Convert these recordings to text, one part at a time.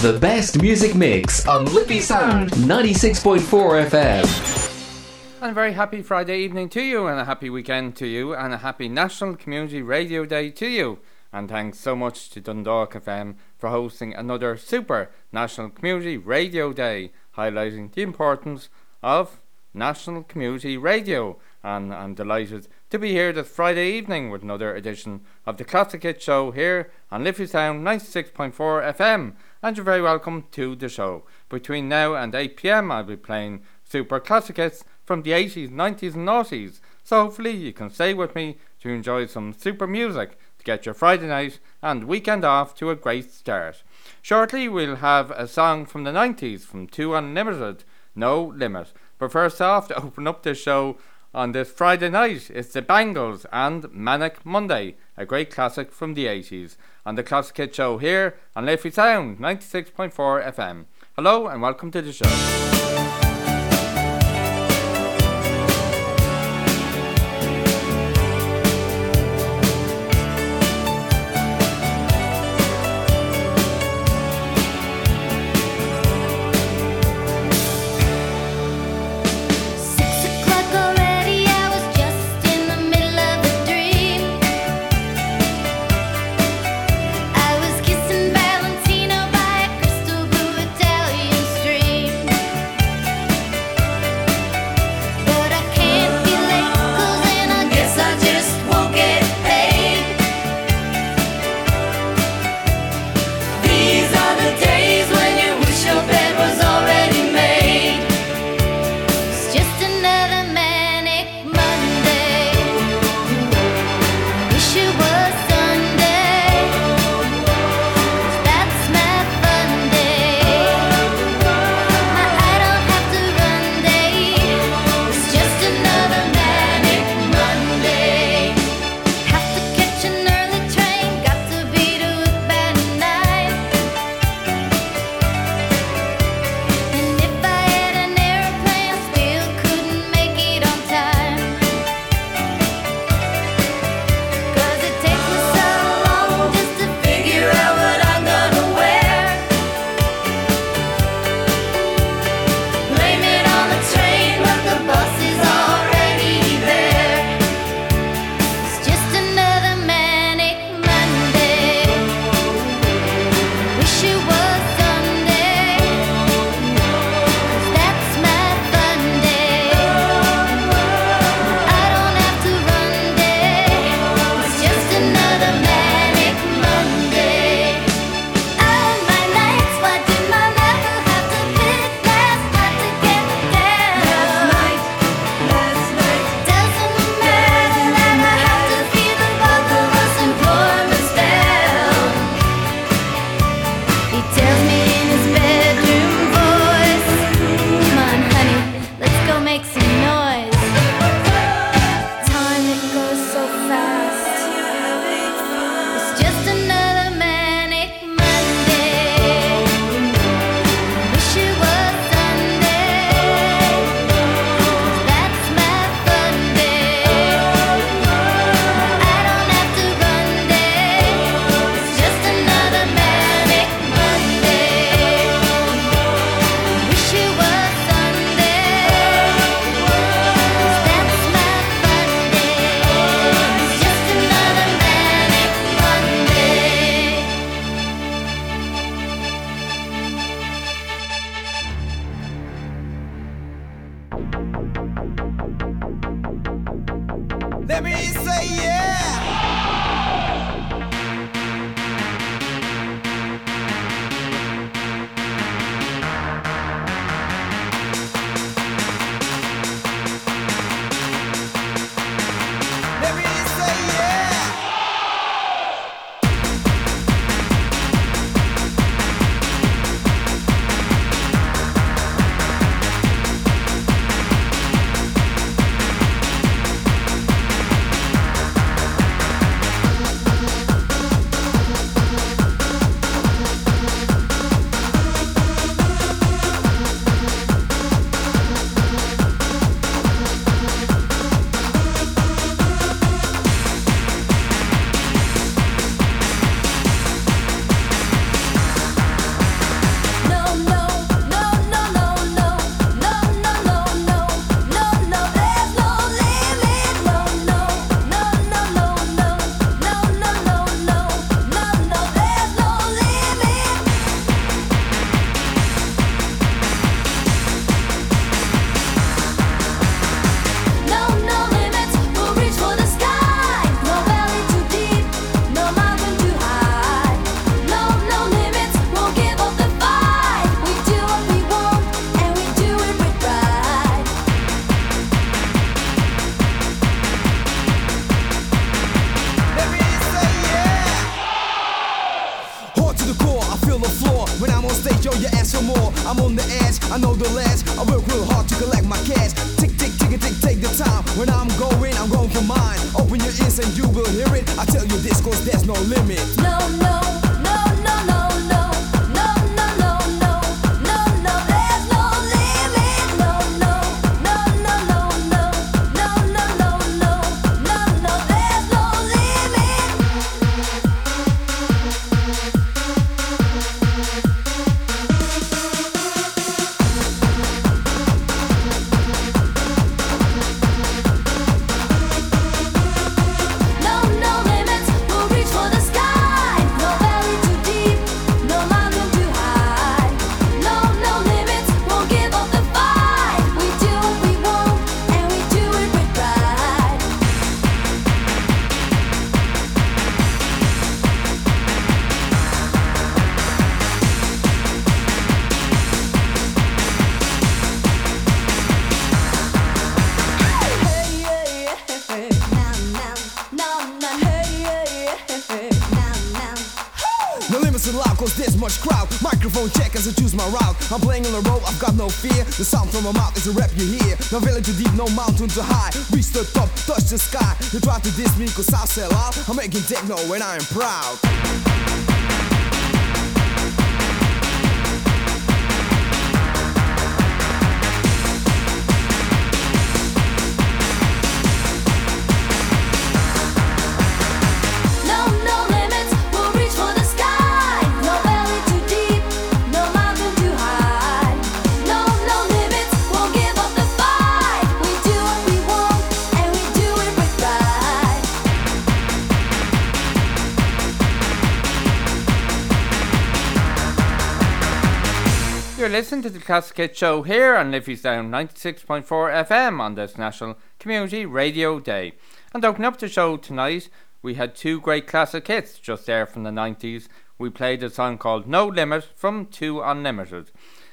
The best music mix on Liffey Sound 96.4 FM. And a very happy Friday evening to you, and a happy weekend to you, and a happy National Community Radio Day to you. And thanks so much to Dundalk FM for hosting another super National Community Radio Day, highlighting the importance of National Community Radio. And I'm delighted to be here this Friday evening with another edition of the Classic Hit Show here on Liffey Sound 96.4 FM. And you're very welcome to the show. Between now and 8 pm, I'll be playing super classic hits from the 80s, 90s, and noughties. So hopefully you can stay with me to enjoy some super music to get your Friday night and weekend off to a great start. Shortly, we'll have a song from the 90s from 2 Unlimited, No Limit. But first off, to open up the show on this Friday night, it's the Bangles and Manic Monday, a great classic from the 80s, on the Classic Hit Show here on Liffey Sound 96.4 FM. Hello and welcome to the show. I know the last. I work real hard to collect my cash. Tick, tick, tick, tick, take the time. When I'm going, I'm going for mine. Open your ears and you will hear it. I tell you this, cause there's no limit. No, no. I'm playing on the road, I've got no fear. The sound from my mouth is a rap you hear. No valley too deep, no mountain too high. Reach the top, touch the sky. You try to diss me cause I sell out. I'm making techno when I am proud. Listen to the Classic Show here on Liffey Sound 96.4 FM on this National Community Radio Day. And opening up the show tonight, we had two great classic hits just there from the 90s. We played a song called No Limit from Two Unlimited.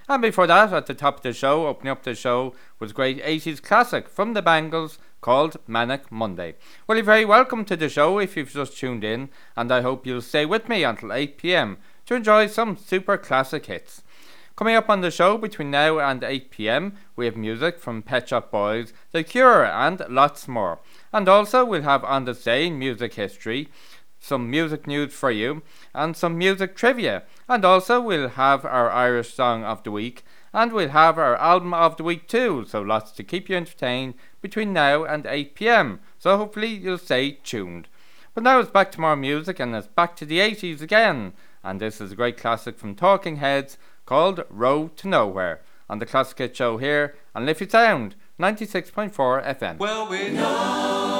And before that, at the top of the show, opening up the show, was a great 80s classic from the Bangles called Manic Monday. Well, you're very welcome to the show if you've just tuned in, and I hope you'll stay with me until 8 pm to enjoy some super classic hits. Coming up on the show between now and 8 pm, we have music from Pet Shop Boys, The Cure, and lots more. And also, we'll have on the same music history, some music news for you, and some music trivia. And also, we'll have our Irish song of the week, and we'll have our album of the week too. So, lots to keep you entertained between now and 8 pm. So, hopefully, you'll stay tuned. But now it's back to more music, and it's back to the 80s again. And this is a great classic from Talking Heads called Road to Nowhere on the Classic Hit Show here on Liffey Sound 96.4 FM. Well, we know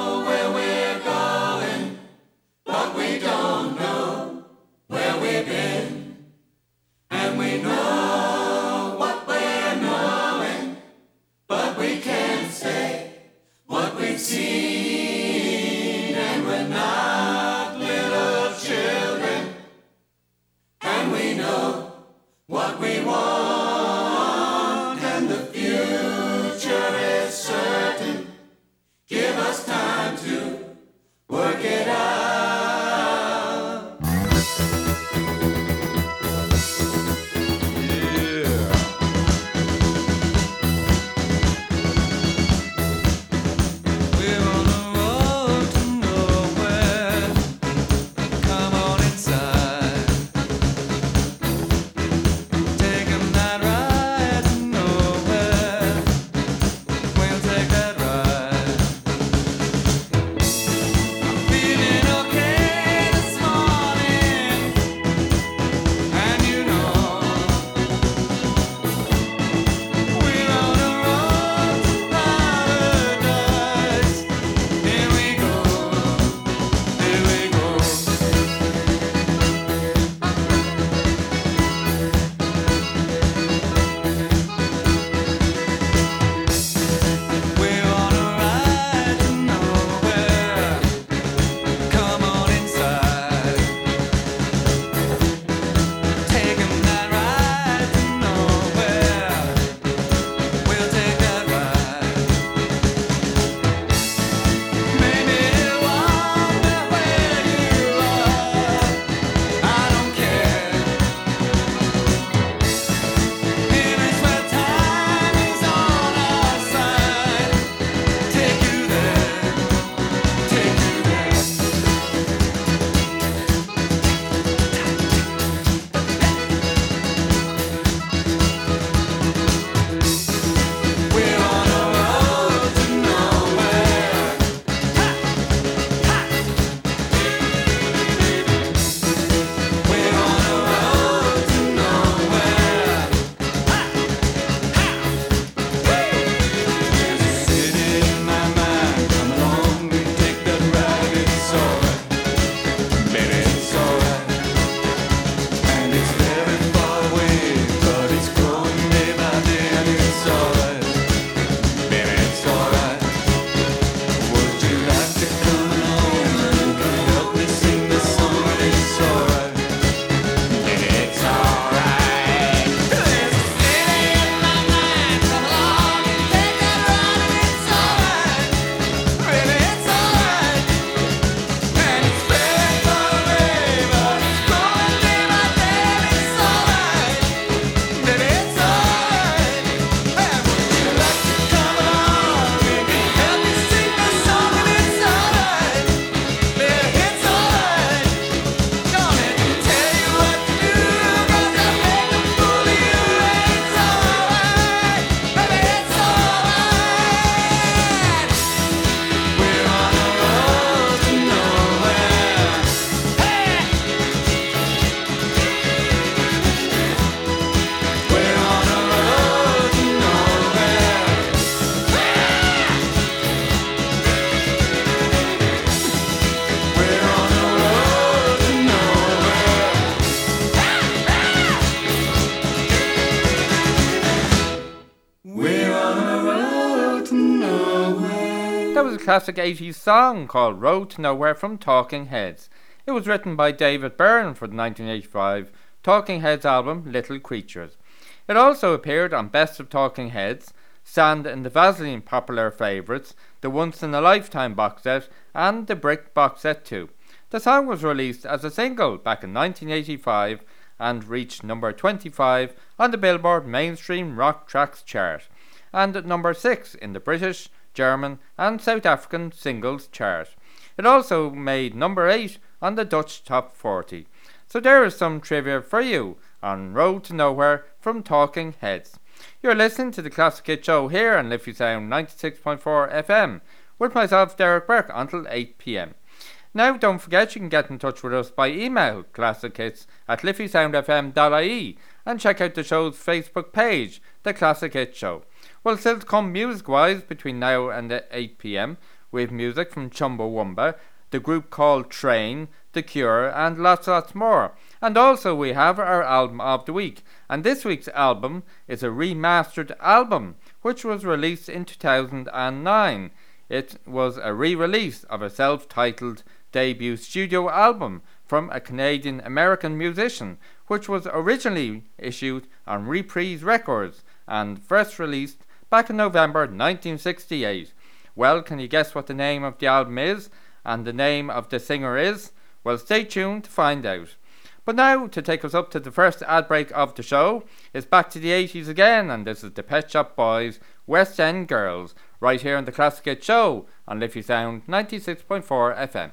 80s song called Road to Nowhere from Talking Heads. It was written by David Byrne for the 1985 Talking Heads album Little Creatures. It also appeared on Best of Talking Heads, Sand in the Vaseline popular favourites, the Once in a Lifetime box set, and the Brick box set too. The song was released as a single back in 1985 and reached number 25 on the Billboard Mainstream Rock Tracks chart and at number 6 in the British, German, and South African singles chart. It also made number 8 on the Dutch Top 40. So there is some trivia for you on Road to Nowhere from Talking Heads. You're listening to the Classic Hit Show here on Liffey Sound 96.4 FM with myself, Derek Burke, until 8 pm. Now, don't forget you can get in touch with us by email, classichits at liffeysoundfm.ie, and check out the show's Facebook page, The Classic Hit Show. Well, still to come music wise between now and 8 pm, with music from Chumbawamba, the group called Train, The Cure, and lots, lots more. And also, we have our album of the week. And this week's album is a remastered album, which was released in 2009. It was a re release of a self titled debut studio album from a Canadian American musician, which was originally issued on Reprise Records and first released back in November 1968. Well, can you guess what the name of the album is and the name of the singer is? Well, stay tuned to find out. But now, to take us up to the first ad break of the show, it's back to the 80s again, and this is the Pet Shop Boys West End Girls, right here on the Classic Hit Show on Liffey Sound 96.4 FM.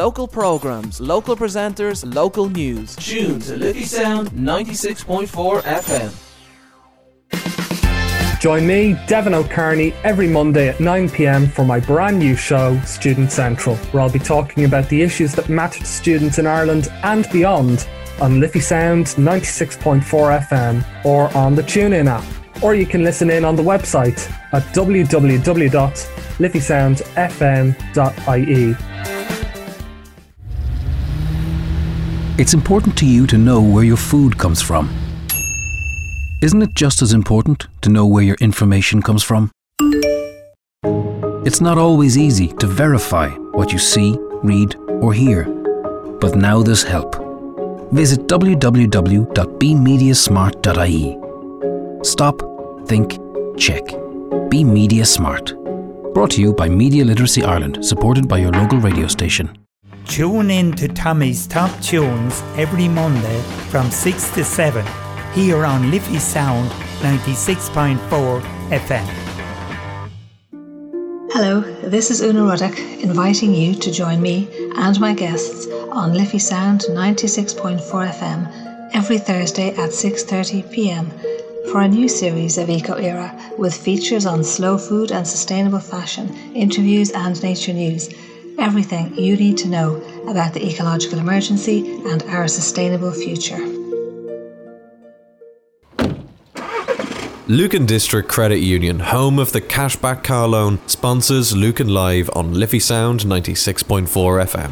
Local programs, local presenters, local news. Tune to Liffey Sound 96.4 FM. Join me, Devin O'Carney, every Monday at 9pm for my brand new show, Student Central, where I'll be talking about the issues that matter to students in Ireland and beyond on Liffey Sound 96.4 FM or on the TuneIn app. Or you can listen in on the website at www.liffeysoundfm.ie. It's important to you to know where your food comes from. Isn't it just as important to know where your information comes from? It's not always easy to verify what you see, read, or hear. But now there's help. Visit www.bemediasmart.ie. Stop, think, check. Be Media Smart. Brought to you by Media Literacy Ireland, supported by your local radio station. Tune in to Tommy's Top Tunes every Monday from 6 to 7 here on Liffey Sound 96.4 FM. Hello, this is Una Ruddock inviting you to join me and my guests on Liffey Sound 96.4 FM every Thursday at 6:30 p.m. for a new series of Eco Era with features on slow food and sustainable fashion, interviews and nature news. Everything you need to know about the ecological emergency and our sustainable future. Lucan District Credit Union, home of the cashback car loan, sponsors Lucan Live on Liffey Sound 96.4 FM.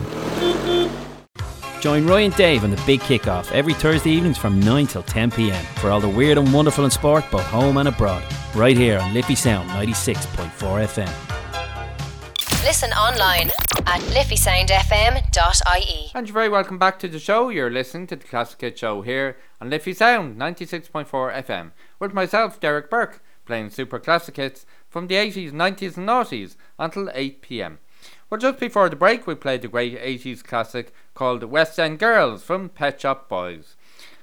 Join Roy and Dave on the big kickoff every Thursday evenings from 9 till 10 pm for all the weird and wonderful in sport, both home and abroad. Right here on Liffey Sound 96.4 FM. Listen online at liffeysoundfm.ie. And you're very welcome back to the show. You're listening to the Classic Hit Show here on Liffey Sound 96.4 FM with myself, Derek Burke, playing super classic hits from the 80s, 90s, and noughties until 8 pm. Well, just before the break, we played the great 80s classic called West End Girls from Pet Shop Boys.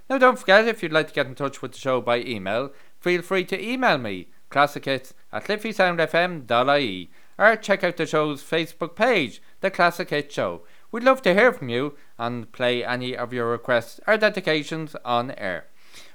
Now, don't forget, if you'd like to get in touch with the show by email, feel free to email me, classichits at liffeysoundfm.ie, or check out the show's Facebook page, The Classic Hit Show. We'd love to hear from you and play any of your requests or dedications on air.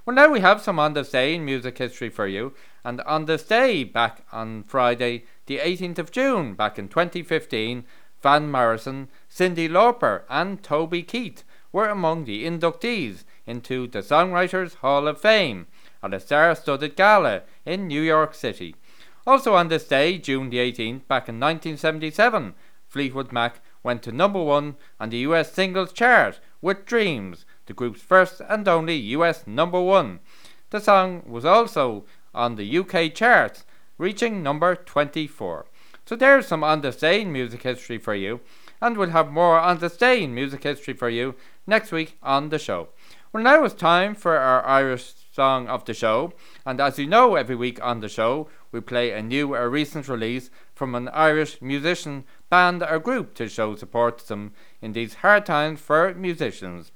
Well, now we have some on this day in music history for you, and on this day, back on Friday, the 18th of June, back in 2015, Van Morrison, Cyndi Lauper, and Toby Keith were among the inductees into the Songwriters Hall of Fame at a star studded gala in New York City. Also on this day, June the 18th, back in 1977, Fleetwood Mac went to number one on the US singles chart with Dreams, the group's first and only US number one. The song was also on the UK charts, reaching number 24. So there's some on this day in music history for you, and we'll have more on this day in music history for you next week on the show. Well, now it's time for our Irish song of the show, and as you know, every week on the show, we play a new or recent release from an Irish musician, band, or group to show support to them in these hard times for musicians.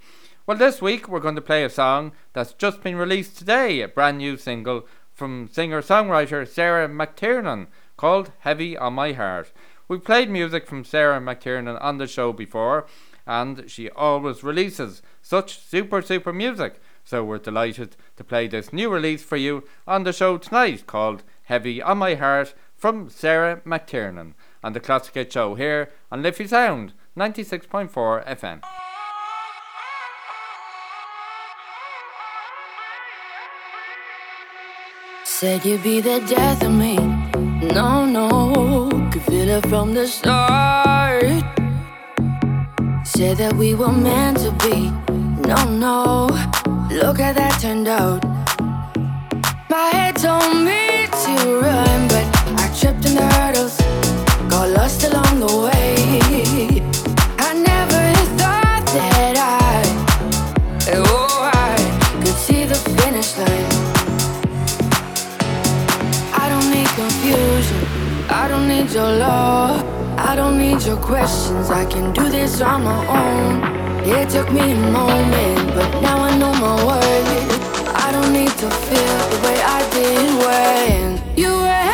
Well, this week we're going to play a song that's just been released today, a brand new single from singer songwriter Sarah McTiernan called Heavy on My Heart. We've played music from Sarah McTiernan on the show before, and she always releases such super, super music. So we're delighted to play this new release for you on the show tonight called Heavy on My Heart from Sarah McTiernan on the Classic Hit Show here on Liffey Sound 96.4 FM. Said you'd be the death of me. No, no, could feel it from the start. Said that we were meant to be. No, no, look how that turned out. My head told me on my own. It took me a moment, but now I know my worth. Need to feel the way I did when you were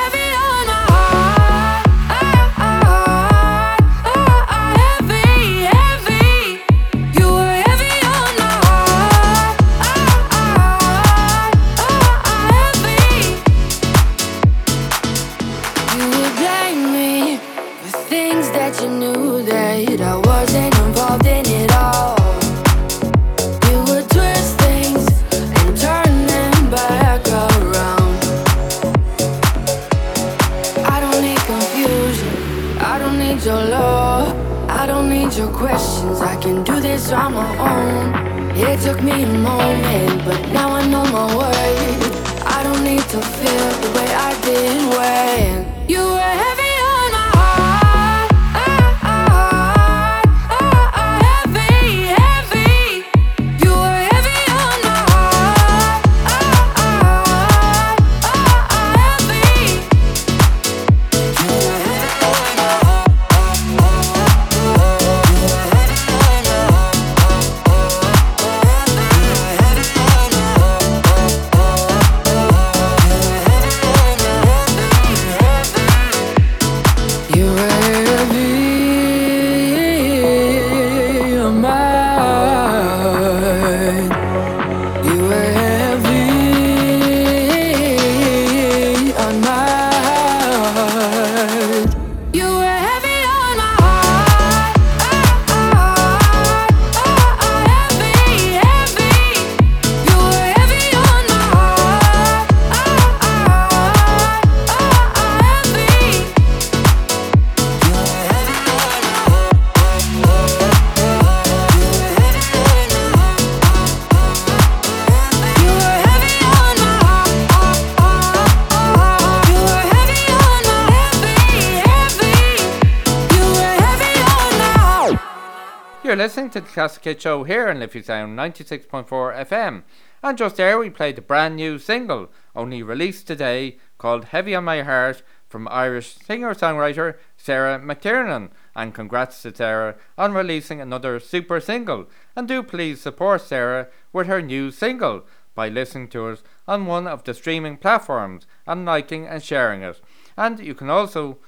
listening to the Classic Show here on Liffey Sound 96.4 FM. And just there we played the brand new single, only released today, called Heavy on My Heart from Irish singer-songwriter Sarah McTiernan. And congrats to Sarah on releasing another super single. And do please support Sarah with her new single by listening to it on one of the streaming platforms and liking and sharing it. And you can also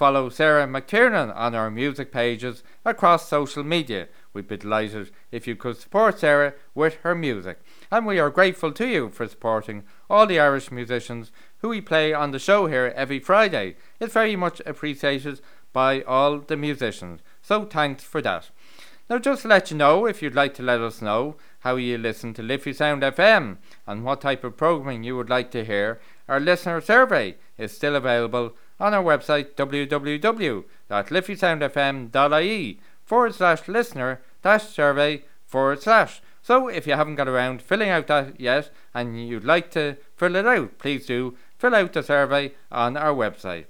Follow Sarah McTiernan on our music pages across social media. We'd be delighted if you could support Sarah with her music. And we are grateful to you for supporting all the Irish musicians who we play on the show here every Friday. It's very much appreciated by all the musicians. So thanks for that. Now, just to let you know, if you'd like to let us know how you listen to Liffey Sound FM and what type of programming you would like to hear, our listener survey is still available on our website www.liffeysoundfm.ie forward slash listener dash survey forward slash. So if you haven't got around filling out that yet and you'd like to fill it out, please do fill out the survey on our website.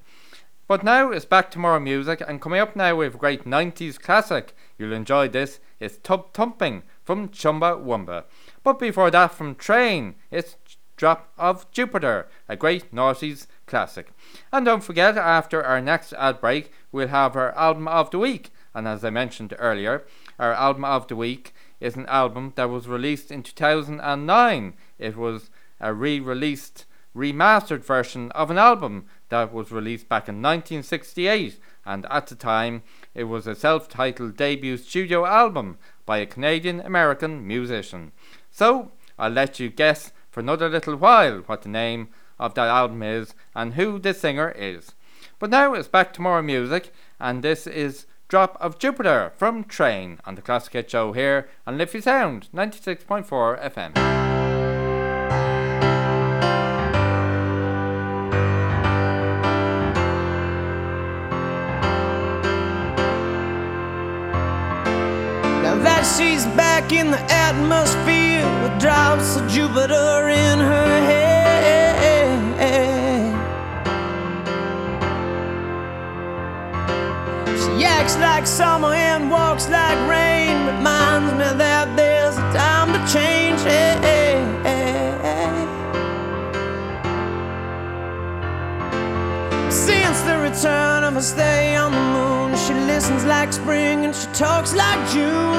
But now it's back to more music, and coming up now with a great 90s classic. You'll enjoy this. It's Tub Thumping from Chumbawamba. But before that, from Train, it's Drop of Jupiter, a great noughties classic. And don't forget, after our next ad break, we'll have our album of the week. And as I mentioned earlier, our album of the week is an album that was released in 2009. It was a re released, remastered version of an album that was released back in 1968. And at the time, it was a self titled debut studio album by a Canadian American musician. So, I'll let you guess for another little while what the name of that album is and who the singer is. But now it's back to more music, and this is Drop of Jupiter from Train on the Classic Hit Show here on Liffey Sound 96.4 FM. Now that she's back in the atmosphere with drops of Jupiter in her head. Acts like summer and walks like rain. Reminds me that there's a time to change. Since the return of her stay on the moon, she listens like spring and she talks like June.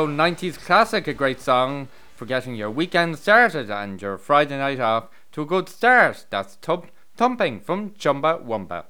Old 90s classic, a great song for getting your weekend started and your Friday night off to a good start. That's Tub Thumping from Chumbawamba.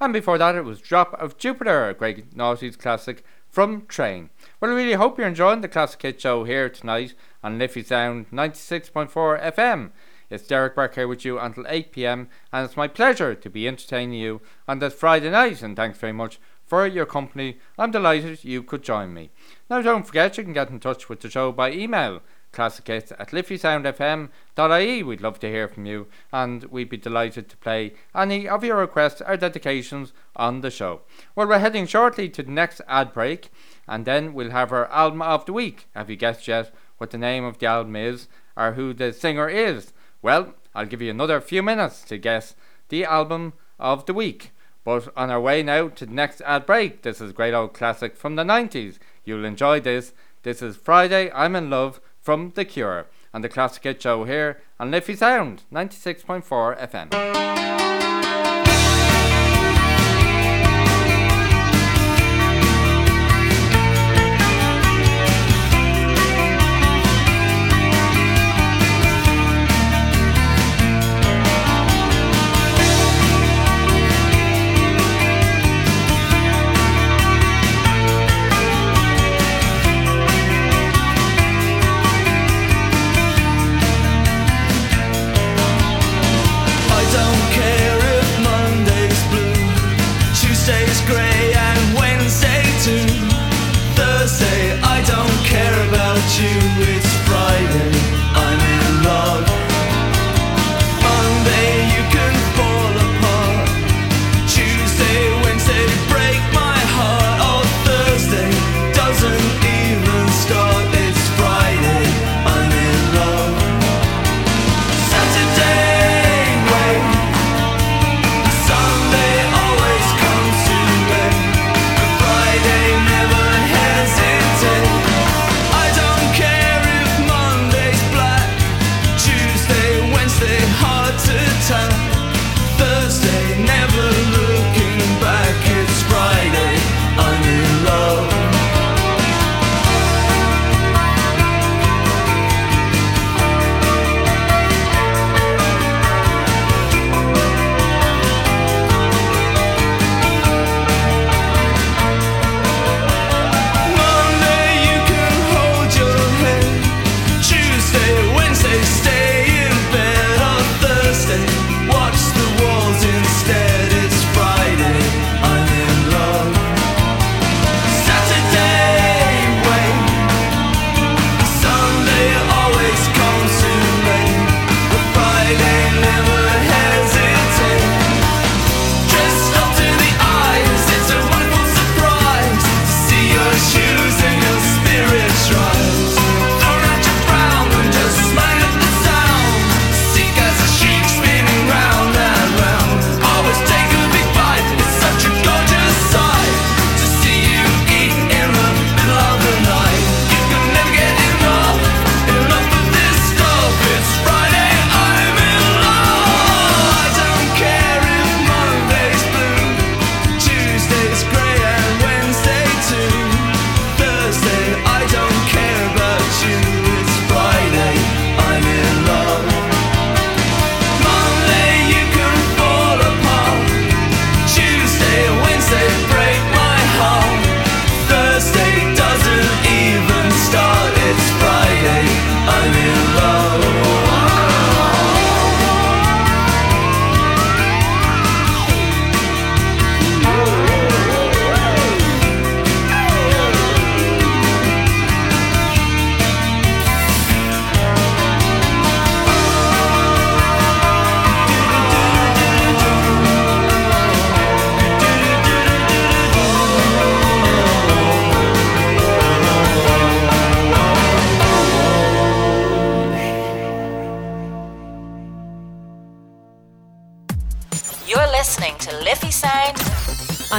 And before that, it was Drop of Jupiter, a great noughties classic from Train. Well, I really hope you're enjoying the Classic Hit Show here tonight on Liffey Sound 96.4 FM. It's Derek Burke here with you until 8 pm, and it's my pleasure to be entertaining you on this Friday night. And thanks very much for your company. I'm delighted you could join me. Now, don't forget you can get in touch with the show by email classic at liffeysoundfm.ie. We'd love to hear from you and we'd be delighted to play any of your requests or dedications on the show. Well, we're heading shortly to the next ad break and then we'll have our album of the week. Have you guessed yet what the name of the album is or who the singer is? Well, I'll give you another few minutes to guess the album of the week. But on our way now to the next ad break, this is a great old classic from the 90s. You'll enjoy this. This is Friday I'm in Love from The Cure and the Classic Hit Show here on Liffey Sound 96.4 FM. Wednesday, hard to tell. Thursday, never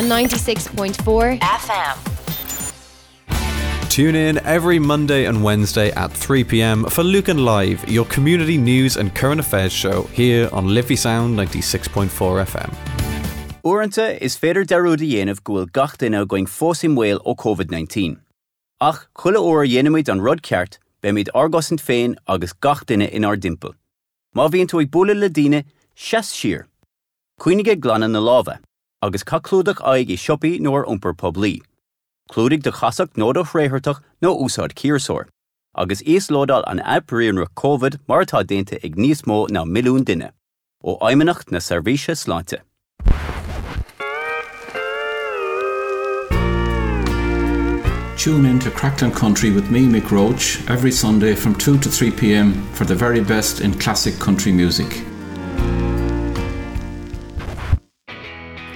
96.4 FM. Tune in every Monday and Wednesday at 3 pm for Lucan Live, your community news and current affairs show here on Liffey Sound 96.4 FM. Uanta is féidir deúda dhéanamh gohfuil gach duine going fósim mhil ó COVID-19. Ach chula óir dhéanaid an rud ceart be míid argosint féin agus gach duine in ar dimple. Má bhíonn tú ag bula le díine seas sir. Cuoinige glanna na láha, agus caclúdach aig i siopaí nóir iompar poblí. Clúdig de chasach nó do réhartach nó úsáid círsóir, agus os lódal an abrion ru COVID martá dénta ag níos mó ná milliún duine, ó aimimenacht na servíse sláinte. tune in to Crackdown Country with me, Mick Roach, every Sunday from 2 to 3 pm for the very best in classic country music.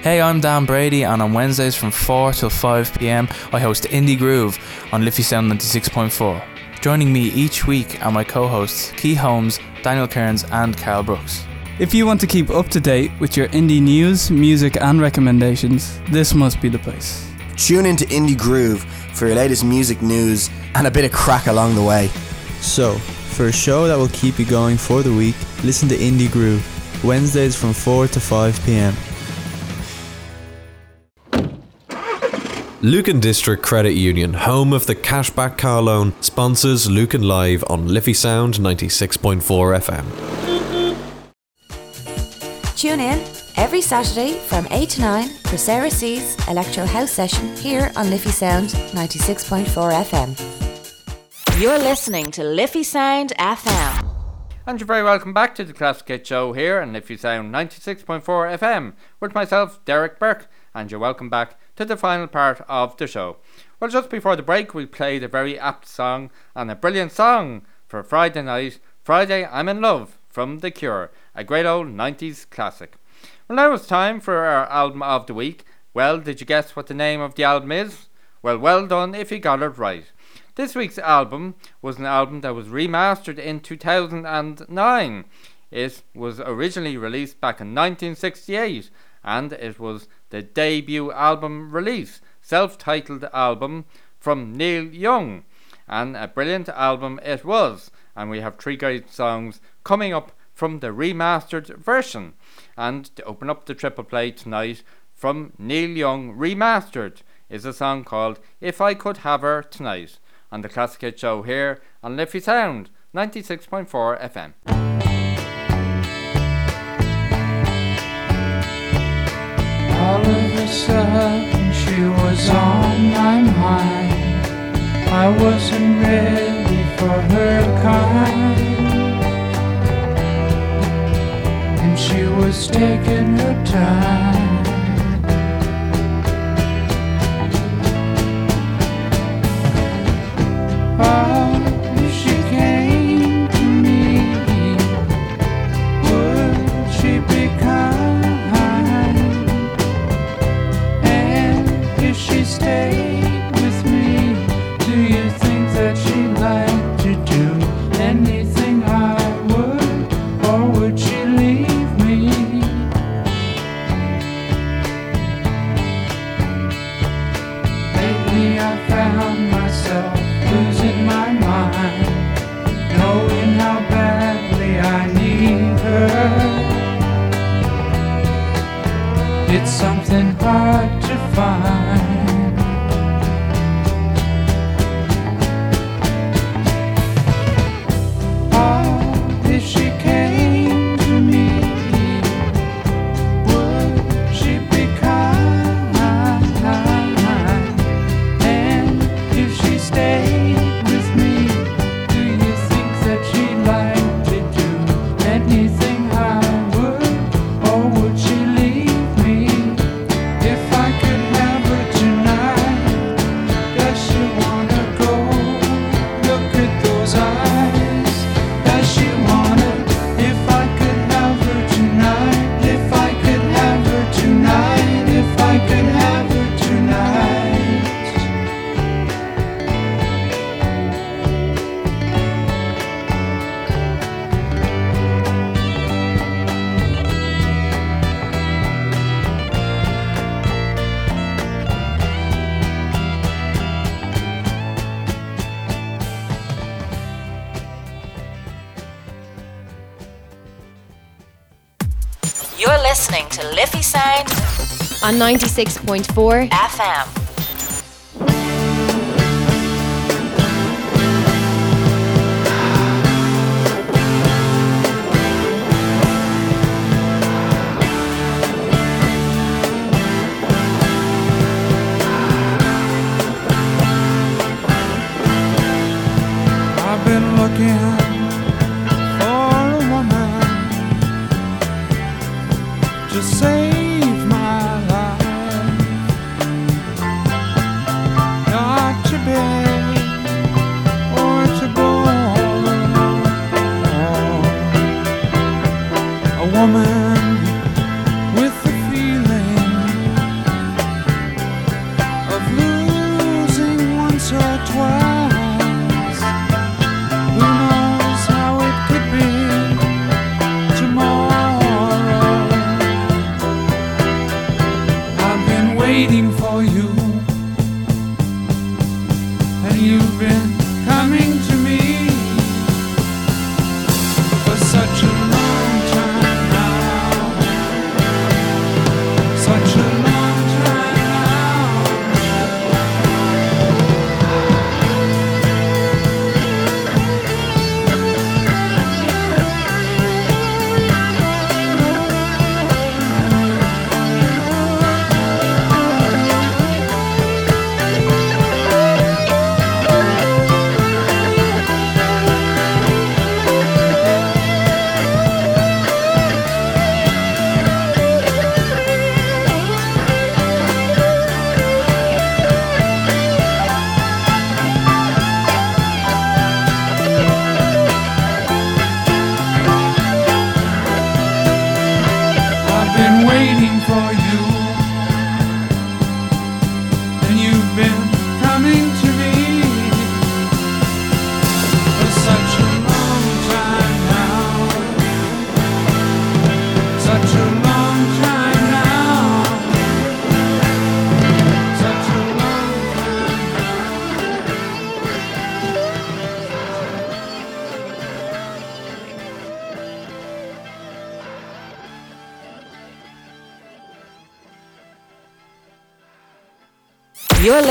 Hey, I'm Dan Brady, and on Wednesdays from 4 till 5 pm, I host Indie Groove on Liffey Sound 96.4. Joining me each week are my co hosts Key Holmes, Daniel Kearns, and Carl Brooks. If you want to keep up to date with your indie news, music, and recommendations, this must be the place. Tune in to Indie Groove for your latest music news and a bit of crack along the way. So, for a show that will keep you going for the week, listen to Indie Groove, Wednesdays from 4 to 5 pm. Lucan District Credit Union, home of the cashback car loan, sponsors Lucan Live on Liffey Sound 96.4 FM. Tune in every Saturday from 8 to 9 for Sarah C's Electro House Session here on Liffey Sound 96.4 FM. You're listening to Liffey Sound FM. And you're very welcome back to the Classic Hit Show here on Liffey Sound 96.4 FM with myself, Derek Burke, and you're welcome back to the final part of the show. Well, just before the break, we played a very apt song and a brilliant song for Friday night. Friday, I'm in Love from The Cure, a great old 90s classic. Well, now it's time for our album of the week. Well, did you guess what the name of the album is? Well, well done if you got it right. This week's album was an album that was remastered in 2009. It was originally released back in 1968 and it was the debut album release, self titled album from Neil Young. And a brilliant album it was. And we have three great songs coming up from the remastered version. And to open up the triple play tonight from Neil Young Remastered is a song called If I Could Have Her Tonight on the Classic Hit Show here on Liffey Sound 96.4 FM. On my mind. I wasn't ready for her kind. And she was taking her time. You're listening to Liffey Sound on 96.4 FM. I've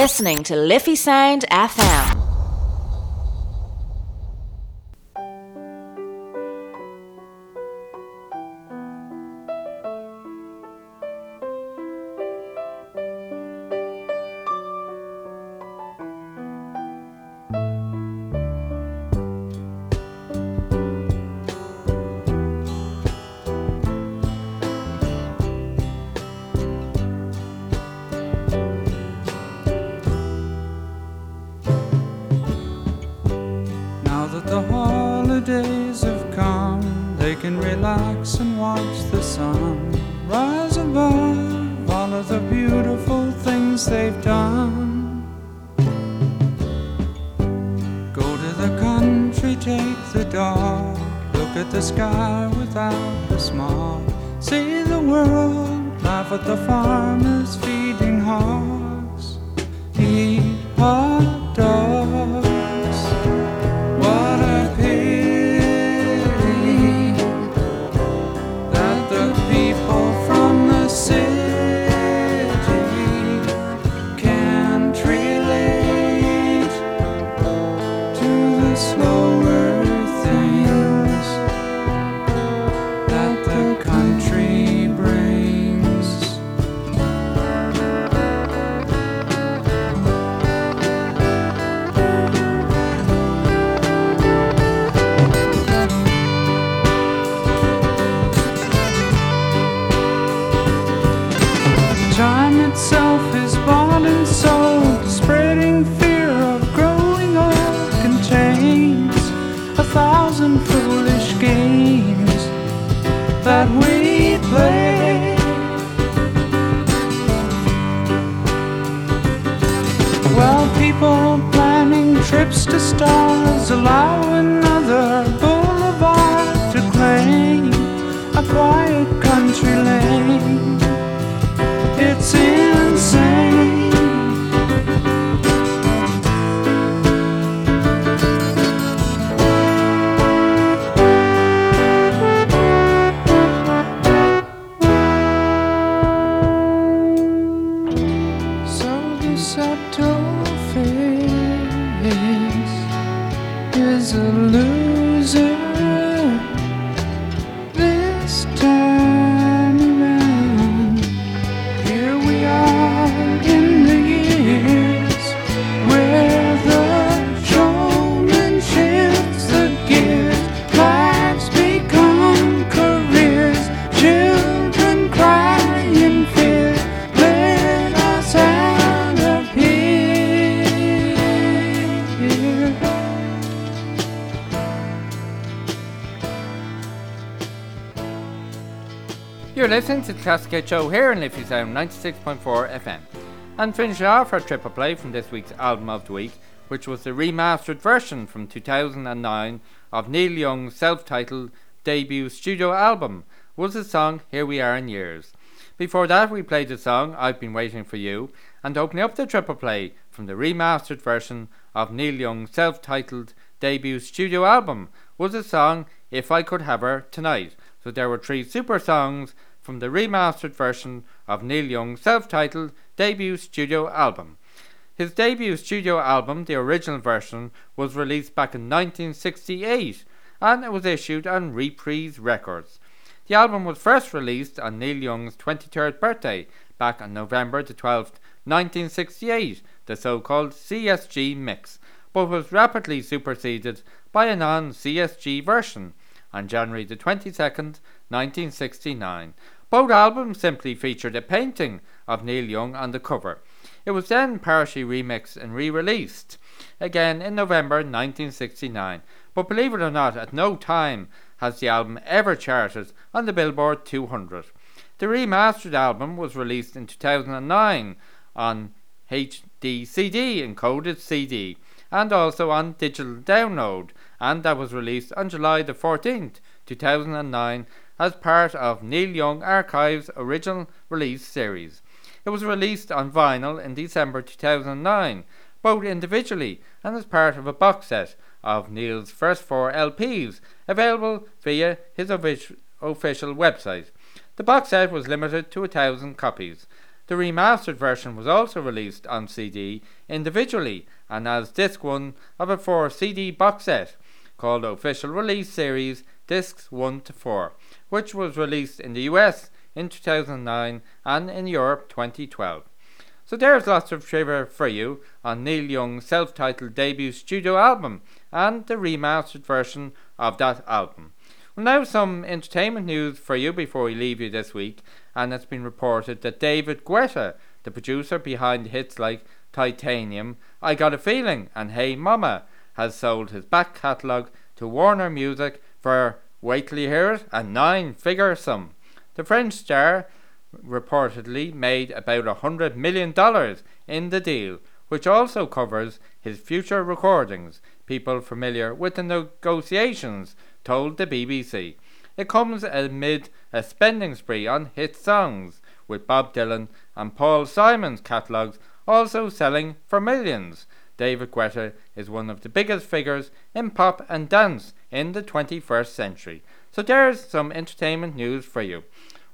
listening to Liffey Sound FM. You're listening to the Classic Show here in Liffey Sound 96.4 FM. And finishing off our triple play from this week's album of the week, which was the remastered version from 2009 of Neil Young's self titled debut studio album, was the song Here We Are in Years. Before that, we played the song I've Been Waiting for You, and opening up the triple play from the remastered version of Neil Young's self titled debut studio album was the song If I Could Have Her Tonight. So there were three super songs from the remastered version of Neil Young's self titled debut studio album. His debut studio album, the original version, was released back in 1968 and it was issued on Reprise Records. The album was first released on Neil Young's 23rd birthday back on November the 12th, 1968, the so called CSG mix, but was rapidly superseded by a non CSG version on January the 22nd, 1969. Both albums simply featured a painting of Neil Young on the cover. It was then partially remixed and re released again in November 1969. But believe it or not, at no time has the album ever charted on the Billboard 200. The remastered album was released in 2009 on HDCD, encoded CD, and also on digital download, and that was released on July the 14th, 2009, as part of Neil Young Archives original release series. It was released on vinyl in December 2009, both individually and as part of a box set of Neil's first four LPs, available via his offic- official website. The box set was limited to a thousand copies. The remastered version was also released on CD individually and as disc one of a four CD box set called Official Release Series Discs 1 to 4, which was released in the US in 2009 and in Europe 2012. So there's lots of trivia for you on Neil Young's self-titled debut studio album and the remastered version of that album. Well, now some entertainment news for you before we leave you this week, and it's been reported that David Guetta, the producer behind hits like Titanium, I Got a Feeling, and Hey Mama, has sold his back catalogue to Warner Music for, wait till you hear it, a nine-figure sum. The French star reportedly made about a hundred million dollars in the deal, which also covers his future recordings. People familiar with the negotiations told the BBC. It comes amid a spending spree on hit songs, with Bob Dylan and Paul Simon's catalogues also selling for millions. David Guetta is one of the biggest figures in pop and dance in the 21st century. So there's some entertainment news for you.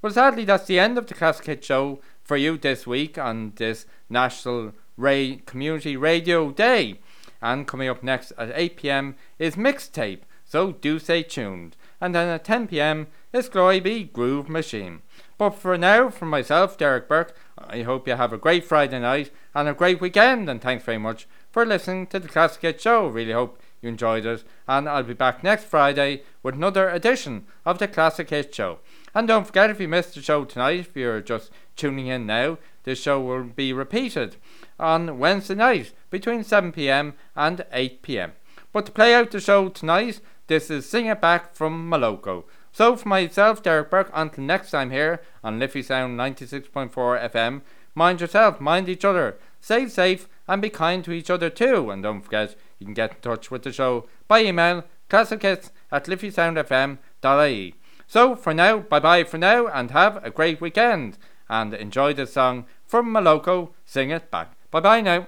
Well, sadly, that's the end of the Classic Hit Show for you this week on this National Ray Community Radio Day. And coming up next at 8 pm is Mixtape, so do stay tuned. And then at 10 pm is Glory Be Groove Machine. But for now, from myself, Derek Burke, I hope you have a great Friday night and a great weekend. And thanks very much for listening to the Classic Hit Show. Really hope you enjoyed it. And I'll be back next Friday with another edition of the Classic Hit Show. And don't forget, if you missed the show tonight, if you're just tuning in now, this show will be repeated on Wednesday night between 7 pm and 8 pm. But to play out the show tonight, this is Sing It Back from Moloko. So for myself, Derek Burke, until next time here on Liffey Sound 96.4 FM, mind yourself, mind each other, stay safe, and be kind to each other too. And don't forget, you can get in touch with the show by email, classichits at liffeysoundfm.ie. So for now, bye bye for now, and have a great weekend. And enjoy this song from Moloko, Sing It Back. Bye bye now.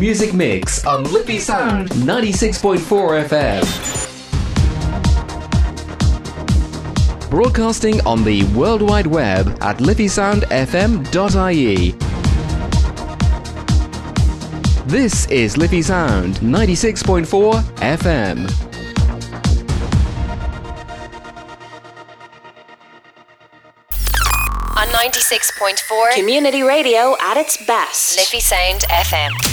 music mix on Liffey Sound 96.4 FM. Broadcasting on the World Wide Web at LiffeySoundFM.ie. This is Liffey Sound 96.4 FM. on 96.4 Community Radio at its best. Liffey Sound FM.